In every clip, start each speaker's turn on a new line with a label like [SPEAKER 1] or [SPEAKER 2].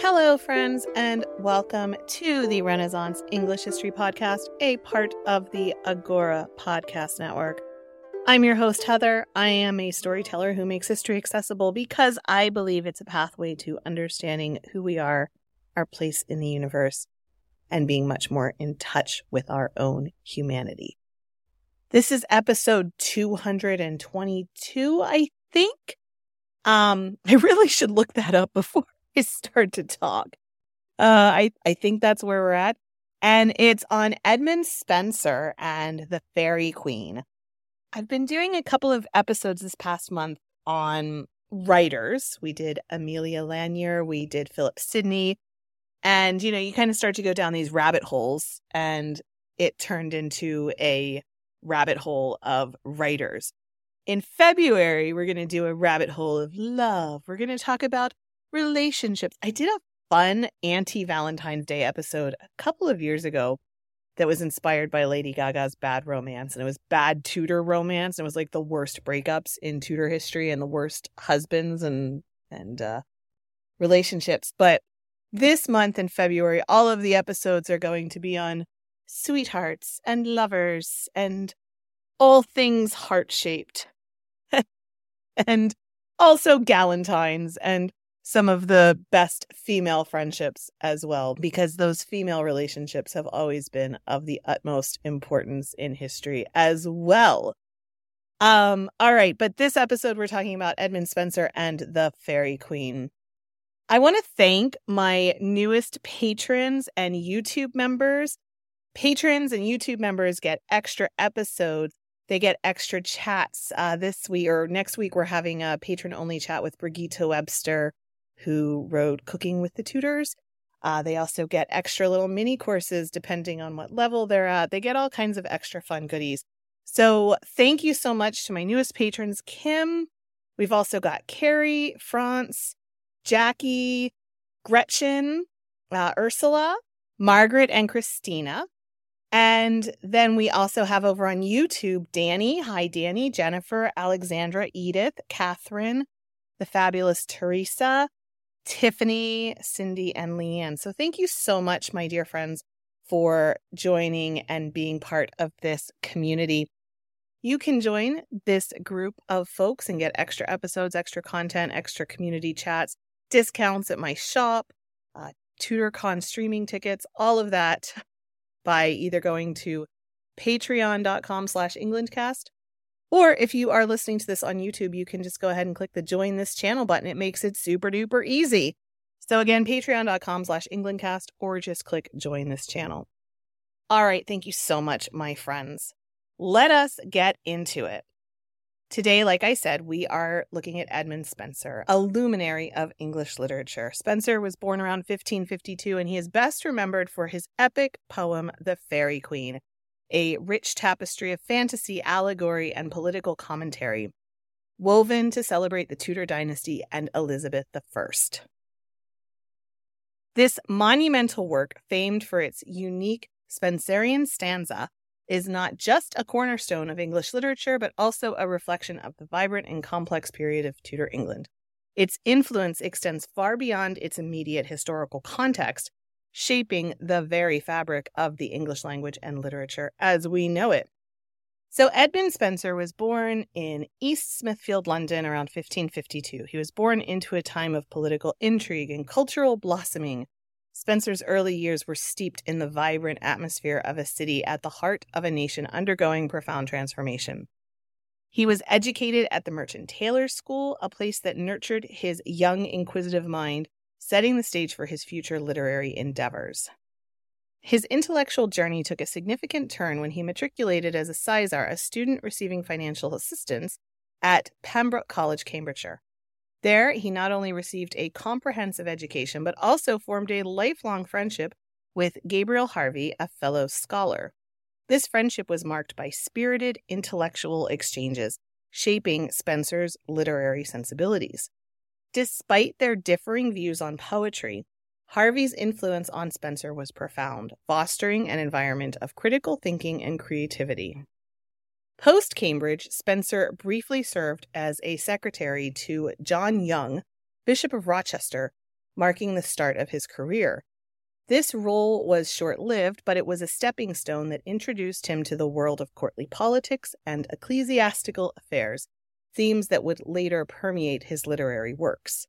[SPEAKER 1] Hello, friends, and welcome to the Renaissance English History Podcast, a part of the Agora Podcast Network. I'm your host, Heather. I am a storyteller who makes history accessible because I believe it's a pathway to understanding who we are, our place in the universe, and being much more in touch with our own humanity. This is episode 222, I think. Um, I really should look that up before start to talk. Uh, I, I think that's where we're at. And it's on Edmund Spenser and the Faerie Queen. I've been doing a couple of episodes this past month on writers. We did Amelia Lanier, we did Philip Sidney. And, you know, you kind of start to go down these rabbit holes, and it turned into a rabbit hole of writers. In February, we're going to do a rabbit hole of love. We're going to talk about relationships. I did a fun anti Valentine's Day episode a couple of years ago that was inspired by Lady Gaga's Bad Romance. And it was bad Tudor romance. And it was like the worst breakups in Tudor history and the worst husbands and, and, uh, relationships. But this month in February, all of the episodes are going to be on sweethearts and lovers and all things heart shaped. and also galantines and some of the best female friendships as well, because those female relationships have always been of the utmost importance in history as well. Um, all right, but this episode we're talking about Edmund Spenser and the Faerie Queene. I want to thank my newest patrons and YouTube members. Patrons and YouTube members get extra episodes. They get extra chats. Uh, this week or next week, we're having a patron only chat with Brigitte Webster who wrote Cooking with the Tudors. Uh, they also get extra little mini courses depending on what level they're at. They get all kinds of extra fun goodies. So, thank you so much to my newest patrons, Kim. We've also got Carrie, France, Jackie, Gretchen, uh, Ursula, Margaret, and Christina. And then we also have over on YouTube Danny. Hi, Danny, Jennifer, Alexandra, Edith, Catherine, the fabulous Teresa, Tiffany, Cindy, and Leanne. So thank you so much, my dear friends, for joining and being part of this community. You can join this group of folks and get extra episodes, extra content, extra community chats, discounts at my shop, uh, TudorCon streaming tickets, all of that by either going to patreon.com slash englandcast or if you are listening to this on YouTube, you can just go ahead and click the join this channel button. It makes it super duper easy. So again, patreon.com slash englandcast or just click join this channel. All right. Thank you so much, my friends. Let us get into it. Today, like I said, we are looking at Edmund Spenser, a luminary of English literature. Spenser was born around 1552 and he is best remembered for his epic poem, The Faerie Queene, a rich tapestry of fantasy, allegory, and political commentary, woven to celebrate the Tudor dynasty and Elizabeth I. This monumental work, famed for its unique Spenserian stanza, is not just a cornerstone of English literature, but also a reflection of the vibrant and complex period of Tudor England. Its influence extends far beyond its immediate historical context shaping the very fabric of the English language and literature as we know it. So, Edmund Spenser was born in East Smithfield, London around 1552. He was born into a time of political intrigue and cultural blossoming. Spenser's early years were steeped in the vibrant atmosphere of a city at the heart of a nation undergoing profound transformation. He was educated at the Merchant Taylors' School, a place that nurtured his young, inquisitive mind setting the stage for his future literary endeavors. His intellectual journey took a significant turn when he matriculated as a sizar, a student receiving financial assistance, at Pembroke College, Cambridgeshire. There, he not only received a comprehensive education, but also formed a lifelong friendship with Gabriel Harvey, a fellow scholar. This friendship was marked by spirited intellectual exchanges, shaping Spenser's literary sensibilities. Despite their differing views on poetry, Harvey's influence on Spenser was profound, fostering an environment of critical thinking and creativity. Post Cambridge, Spenser briefly served as a secretary to John Young, Bishop of Rochester, marking the start of his career. This role was short lived, but it was a stepping stone that introduced him to the world of courtly politics and ecclesiastical affairs, themes that would later permeate his literary works.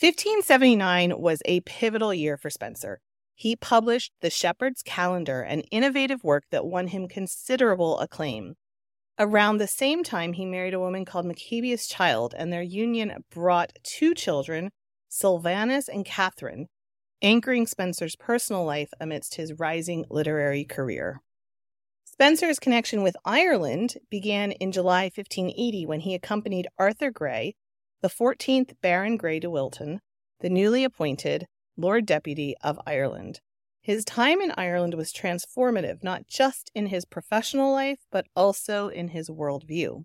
[SPEAKER 1] 1579 was a pivotal year for Spenser. He published The Shepherd's Calendar, an innovative work that won him considerable acclaim. Around the same time, he married a woman called Machabyas Childe, and their union brought two children, Sylvanus and Catherine, anchoring Spenser's personal life amidst his rising literary career. Spenser's connection with Ireland began in July 1580 when he accompanied Arthur Grey, the 14th Baron Grey de Wilton, the newly appointed Lord Deputy of Ireland. His time in Ireland was transformative, not just in his professional life, but also in his worldview.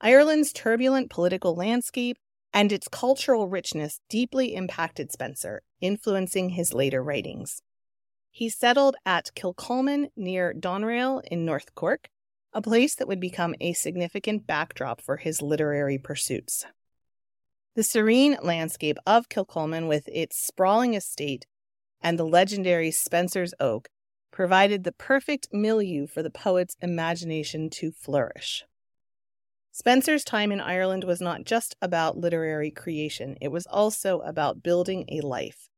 [SPEAKER 1] Ireland's turbulent political landscape and its cultural richness deeply impacted Spenser, influencing his later writings. He settled at Kilcolman near Doneraile in North Cork, a place that would become a significant backdrop for his literary pursuits. The serene landscape of Kilcolman, with its sprawling estate and the legendary Spenser's Oak provided the perfect milieu for the poet's imagination to flourish. Spenser's time in Ireland was not just about literary creation, it was also about building a life.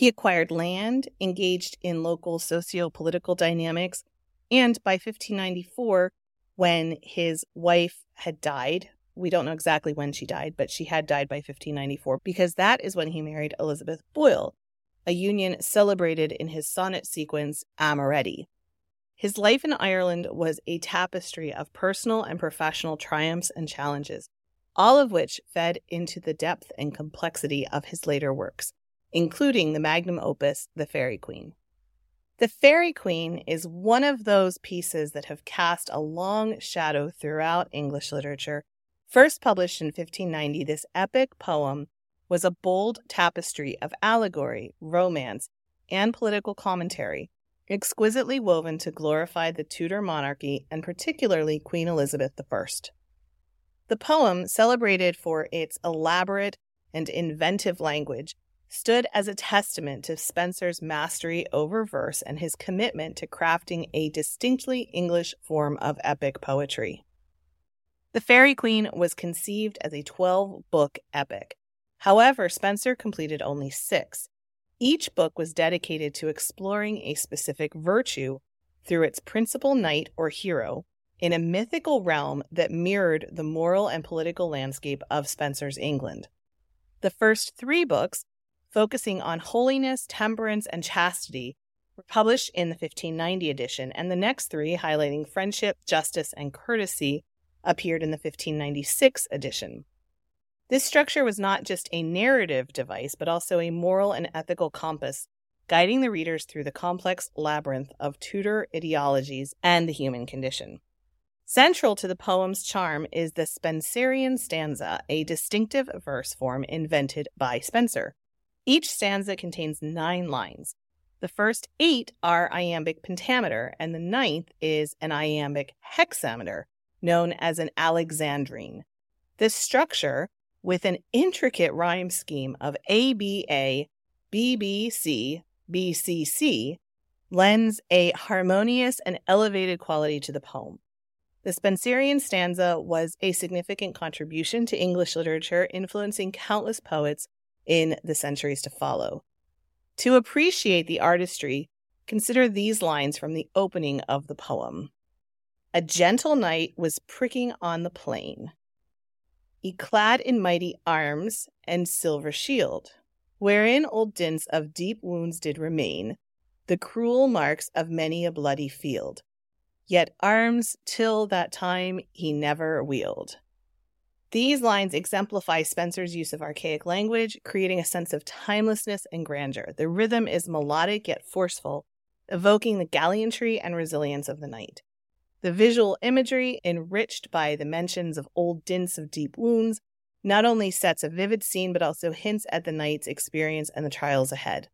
[SPEAKER 1] He acquired land, engaged in local socio political dynamics, and by 1594, when his wife had died, we don't know exactly when she died, but she had died by 1594 because that is when he married Elizabeth Boyle, a union celebrated in his sonnet sequence Amoretti. His life in Ireland was a tapestry of personal and professional triumphs and challenges, all of which fed into the depth and complexity of his later works, including the magnum opus, The Faerie Queene. The Faerie Queene is one of those pieces that have cast a long shadow throughout English literature. First published in 1590, this epic poem was a bold tapestry of allegory, romance, and political commentary, exquisitely woven to glorify the Tudor monarchy and particularly Queen Elizabeth I. The poem, celebrated for its elaborate and inventive language, stood as a testament to Spenser's mastery over verse and his commitment to crafting a distinctly English form of epic poetry. The Faerie Queene was conceived as a 12 book epic, However, Spenser completed only six. Each book was dedicated to exploring a specific virtue through its principal knight or hero in a mythical realm that mirrored the moral and political landscape of Spenser's England. The first three books, focusing on holiness, temperance, and chastity, were published in the 1590 edition, and the next three, highlighting friendship, justice, and courtesy, appeared in the 1596 edition. This structure was not just a narrative device, but also a moral and ethical compass, guiding the readers through the complex labyrinth of Tudor ideologies and the human condition. Central to the poem's charm is the Spenserian stanza, a distinctive verse form invented by Spenser. Each stanza contains nine lines. The first eight are iambic pentameter, and the ninth is an iambic hexameter, known as an alexandrine. This structure, with an intricate rhyme scheme of ABA, BBC, BCC, lends a harmonious and elevated quality to the poem. The Spenserian stanza was a significant contribution to English literature, influencing countless poets in the centuries to follow. To appreciate the artistry, consider these lines from the opening of the poem. A gentle knight was pricking on the plain. He clad in mighty arms and silver shield. wherein old dints of deep wounds did remain, the cruel marks of many a bloody field. Yet arms till that time he never wield. These lines exemplify Spenser's use of archaic language, creating a sense of timelessness and grandeur. The rhythm is melodic yet forceful, evoking the gallantry and resilience of the knight. The visual imagery, enriched by the mentions of old dints of deep wounds, not only sets a vivid scene but also hints at the knight's experience and the trials ahead.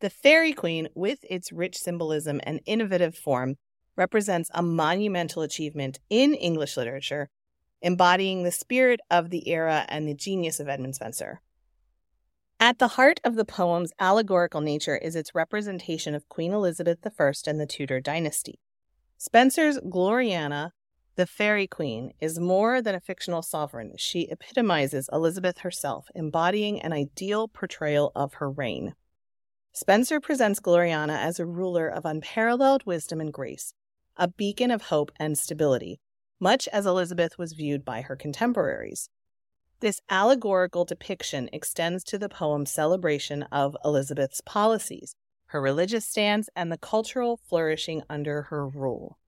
[SPEAKER 1] The Faerie Queene, with its rich symbolism and innovative form, represents a monumental achievement in English literature, embodying the spirit of the era and the genius of Edmund Spenser. At the heart of the poem's allegorical nature is its representation of Queen Elizabeth I and the Tudor dynasty. Spenser's Gloriana the Faerie queen, is more than a fictional sovereign. She epitomizes Elizabeth herself, embodying an ideal portrayal of her reign. Spenser presents Gloriana as a ruler of unparalleled wisdom and grace, a beacon of hope and stability, much as Elizabeth was viewed by her contemporaries. This allegorical depiction extends to the poem's celebration of Elizabeth's policies, her religious stance, and the cultural flourishing under her rule.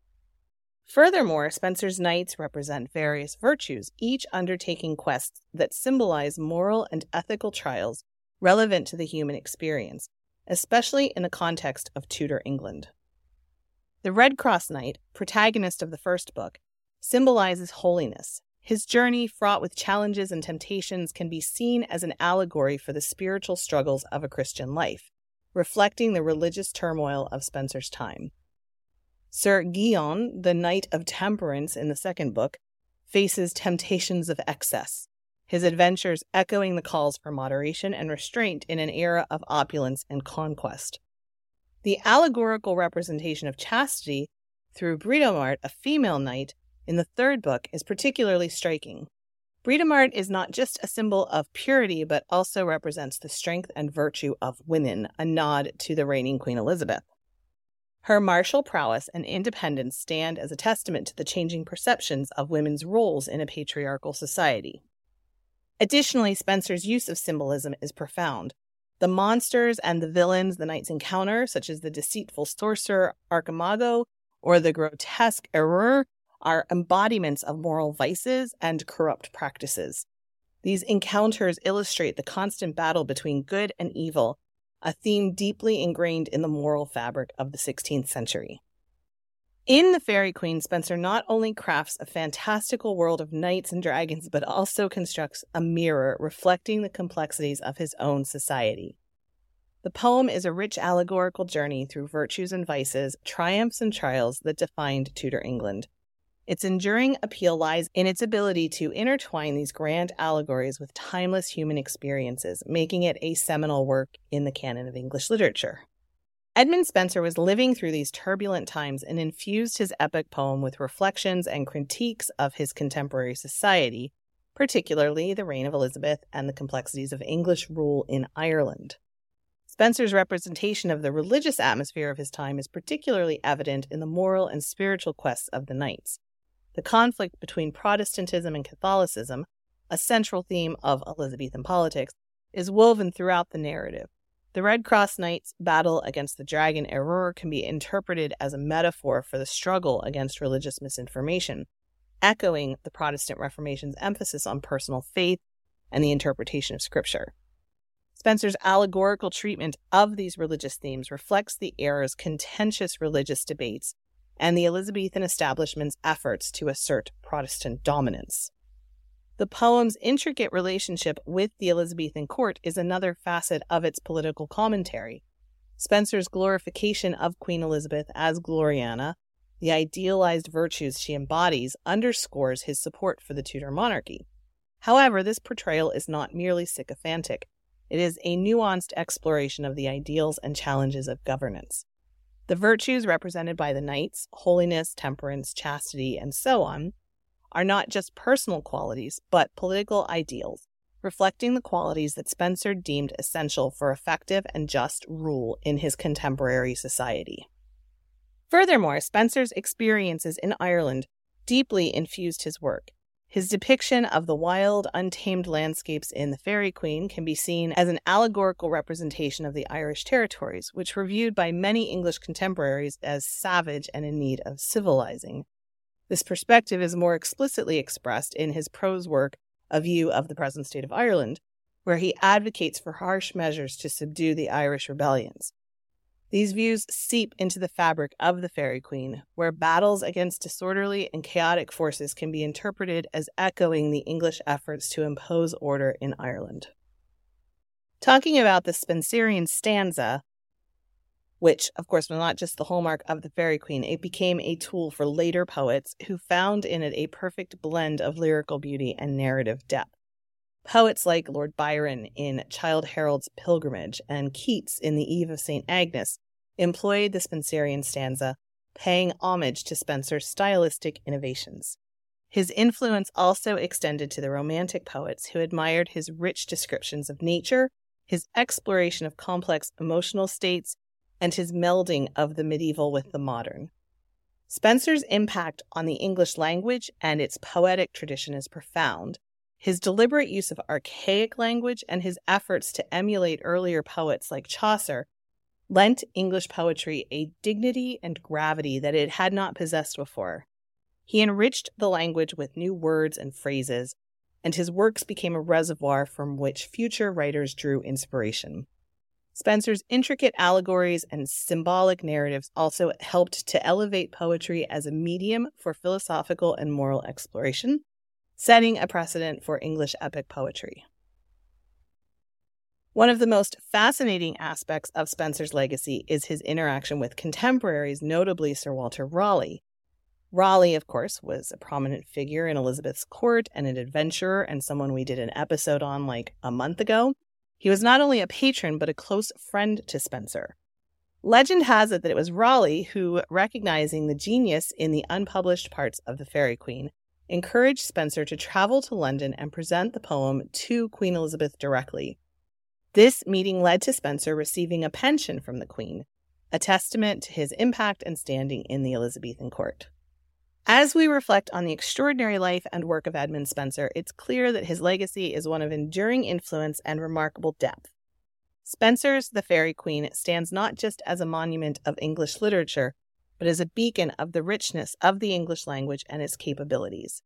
[SPEAKER 1] Furthermore, Spenser's knights represent various virtues, each undertaking quests that symbolize moral and ethical trials relevant to the human experience, especially in the context of Tudor England. The Red Cross Knight, protagonist of the first book, symbolizes holiness. His journey, fraught with challenges and temptations, can be seen as an allegory for the spiritual struggles of a Christian life, reflecting the religious turmoil of Spenser's time. Sir Guyon, the Knight of Temperance in the second book, faces temptations of excess, his adventures echoing the calls for moderation and restraint in an era of opulence and conquest. The allegorical representation of chastity through Britomart, a female knight, in the third book is particularly striking. Britomart is not just a symbol of purity, but also represents the strength and virtue of women, a nod to the reigning Queen Elizabeth. Her martial prowess and independence stand as a testament to the changing perceptions of women's roles in a patriarchal society. Additionally, Spenser's use of symbolism is profound. The monsters and the villains the knights encounter, such as the deceitful sorcerer Archimago or the grotesque Error, are embodiments of moral vices and corrupt practices. These encounters illustrate the constant battle between good and evil a theme deeply ingrained in the moral fabric of the 16th century. In The Faerie Queene, Spenser not only crafts a fantastical world of knights and dragons, but also constructs a mirror reflecting the complexities of his own society. The poem is a rich allegorical journey through virtues and vices, triumphs and trials that defined Tudor England. Its enduring appeal lies in its ability to intertwine these grand allegories with timeless human experiences, making it a seminal work in the canon of English literature. Edmund Spenser was living through these turbulent times and infused his epic poem with reflections and critiques of his contemporary society, particularly the reign of Elizabeth and the complexities of English rule in Ireland. Spenser's representation of the religious atmosphere of his time is particularly evident in the moral and spiritual quests of the knights. The conflict between Protestantism and Catholicism, a central theme of Elizabethan politics, is woven throughout the narrative. The Red Cross Knights' battle against the dragon Error can be interpreted as a metaphor for the struggle against religious misinformation, echoing the Protestant Reformation's emphasis on personal faith and the interpretation of Scripture. Spenser's allegorical treatment of these religious themes reflects the era's contentious religious debates and the Elizabethan establishment's efforts to assert Protestant dominance. The poem's intricate relationship with the Elizabethan court is another facet of its political commentary. Spenser's glorification of Queen Elizabeth as Gloriana, the idealized virtues she embodies, underscores his support for the Tudor monarchy. However, this portrayal is not merely sycophantic. It is a nuanced exploration of the ideals and challenges of governance. The virtues represented by the knights, holiness, temperance, chastity, and so on, are not just personal qualities, but political ideals, reflecting the qualities that Spenser deemed essential for effective and just rule in his contemporary society. Furthermore, Spenser's experiences in Ireland deeply infused his work. His depiction of the wild, untamed landscapes in The Faerie Queene can be seen as an allegorical representation of the Irish territories, which were viewed by many English contemporaries as savage and in need of civilizing. This perspective is more explicitly expressed in his prose work, A View of the Present State of Ireland, where he advocates for harsh measures to subdue the Irish rebellions. These views seep into the fabric of the Faerie Queene, where battles against disorderly and chaotic forces can be interpreted as echoing the English efforts to impose order in Ireland. Talking about the Spenserian stanza, which, of course, was not just the hallmark of the Faerie Queene, it became a tool for later poets who found in it a perfect blend of lyrical beauty and narrative depth. Poets like Lord Byron in Childe Harold's Pilgrimage and Keats in The Eve of St. Agnes employed the Spenserian stanza, paying homage to Spenser's stylistic innovations. His influence also extended to the Romantic poets who admired his rich descriptions of nature, his exploration of complex emotional states, and his melding of the medieval with the modern. Spenser's impact on the English language and its poetic tradition is profound, his deliberate use of archaic language and his efforts to emulate earlier poets like Chaucer lent English poetry a dignity and gravity that it had not possessed before. He enriched the language with new words and phrases, and his works became a reservoir from which future writers drew inspiration. Spenser's intricate allegories and symbolic narratives also helped to elevate poetry as a medium for philosophical and moral exploration, setting a precedent for English epic poetry. One of the most fascinating aspects of Spenser's legacy is his interaction with contemporaries, notably Sir Walter Raleigh. Raleigh, of course, was a prominent figure in Elizabeth's court and an adventurer and someone we did an episode on like a month ago. He was not only a patron, but a close friend to Spenser. Legend has it that it was Raleigh who, recognizing the genius in the unpublished parts of the Faerie Queene, encouraged Spenser to travel to London and present the poem to Queen Elizabeth directly. This meeting led to Spenser receiving a pension from the Queen, a testament to his impact and standing in the Elizabethan court. As we reflect on the extraordinary life and work of Edmund Spenser, it's clear that his legacy is one of enduring influence and remarkable depth. Spenser's The Faerie Queene stands not just as a monument of English literature, but as a beacon of the richness of the English language and its capabilities.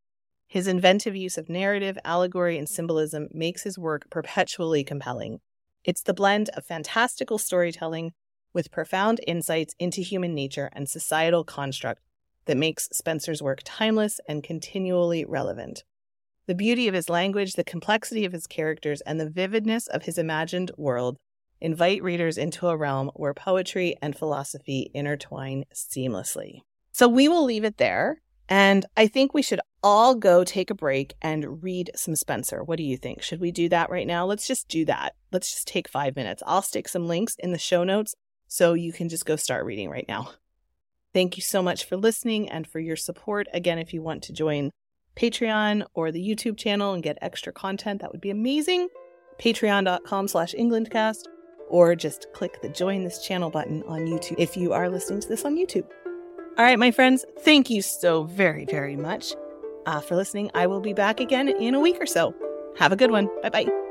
[SPEAKER 1] His inventive use of narrative, allegory, and symbolism makes his work perpetually compelling. It's the blend of fantastical storytelling with profound insights into human nature and societal construct that makes Spenser's work timeless and continually relevant. The beauty of his language, the complexity of his characters, and the vividness of his imagined world invite readers into a realm where poetry and philosophy intertwine seamlessly. So we will leave it there. And I think we should all go take a break and read some Spenser. What do you think? Should we do that right now? Let's just do that. Let's just take five minutes. I'll stick some links in the show notes so you can just go start reading right now. Thank you so much for listening and for your support. Again, if you want to join Patreon or the YouTube channel and get extra content, that would be amazing. Patreon.com slash Englandcast or just click the join this channel button on YouTube if you are listening to this on YouTube. All right, my friends, thank you so very, very much uh, for listening. I will be back again in a week or so. Have a good one. Bye bye.